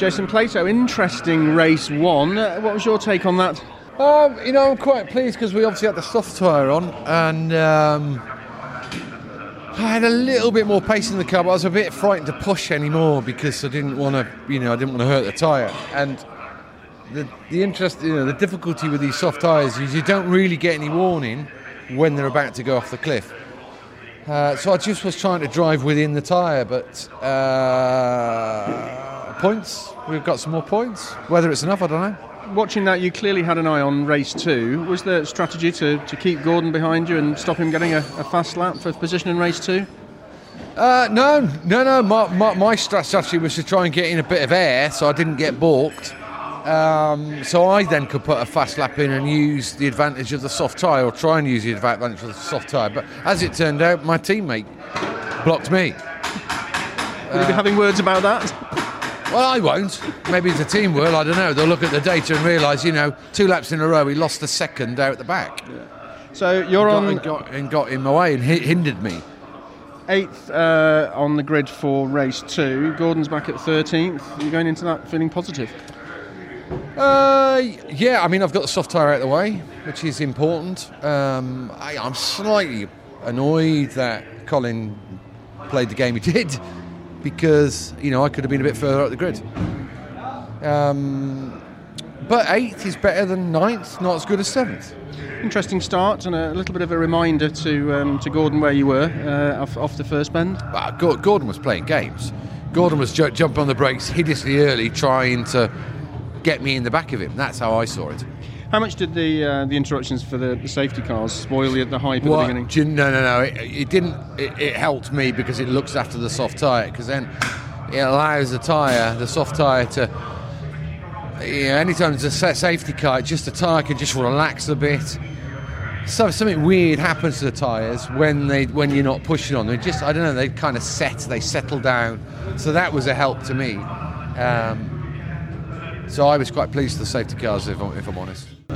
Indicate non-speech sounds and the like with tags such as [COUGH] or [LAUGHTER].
Jason Plato, interesting race one. Uh, what was your take on that? Um, you know, I'm quite pleased because we obviously had the soft tyre on, and um, I had a little bit more pace in the car, but I was a bit frightened to push anymore because I didn't want to, you know, I didn't want to hurt the tyre. And the the interest, you know, the difficulty with these soft tyres is you don't really get any warning when they're about to go off the cliff. Uh, so I just was trying to drive within the tyre, but uh, points. We've got some more points. Whether it's enough, I don't know. Watching that, you clearly had an eye on race two. Was the strategy to, to keep Gordon behind you and stop him getting a, a fast lap for position in race two? Uh, no, no, no. My, my, my strategy was to try and get in a bit of air so I didn't get balked. Um, so I then could put a fast lap in and use the advantage of the soft tyre, or try and use the advantage of the soft tyre. But as it turned out, my teammate blocked me. Will you be having words about that? Well, I won't. Maybe the team will. I don't know. They'll look at the data and realise, you know, two laps in a row, he lost a second out the back. So you're got, on and got, and got in my way and hindered me. eighth uh, on the grid for race two. Gordon's back at 13th. You're going into that feeling positive. Uh, yeah, I mean, I've got the soft tyre out of the way, which is important. Um, I, I'm slightly annoyed that Colin played the game he [LAUGHS] did because, you know, I could have been a bit further up the grid. Um, but eighth is better than ninth, not as good as seventh. Interesting start and a little bit of a reminder to um, to Gordon where you were uh, off, off the first bend. But Gordon was playing games. Gordon was ju- jumping on the brakes hideously early, trying to get me in the back of him. That's how I saw it. How much did the uh, the interruptions for the, the safety cars spoil the, the hype at the beginning? You- no, no, no. It, it didn't. It, it helped me because it looks after the soft tyre. Because then it allows the tyre, the soft tyre, to. You know, anytime there's a safety car, just the tyre can just relax a bit. So something weird happens to the tyres when they when you're not pushing on them. They just I don't know. They kind of set. They settle down. So that was a help to me. Um, so I was quite pleased with the safety cars, if I'm, if I'm honest.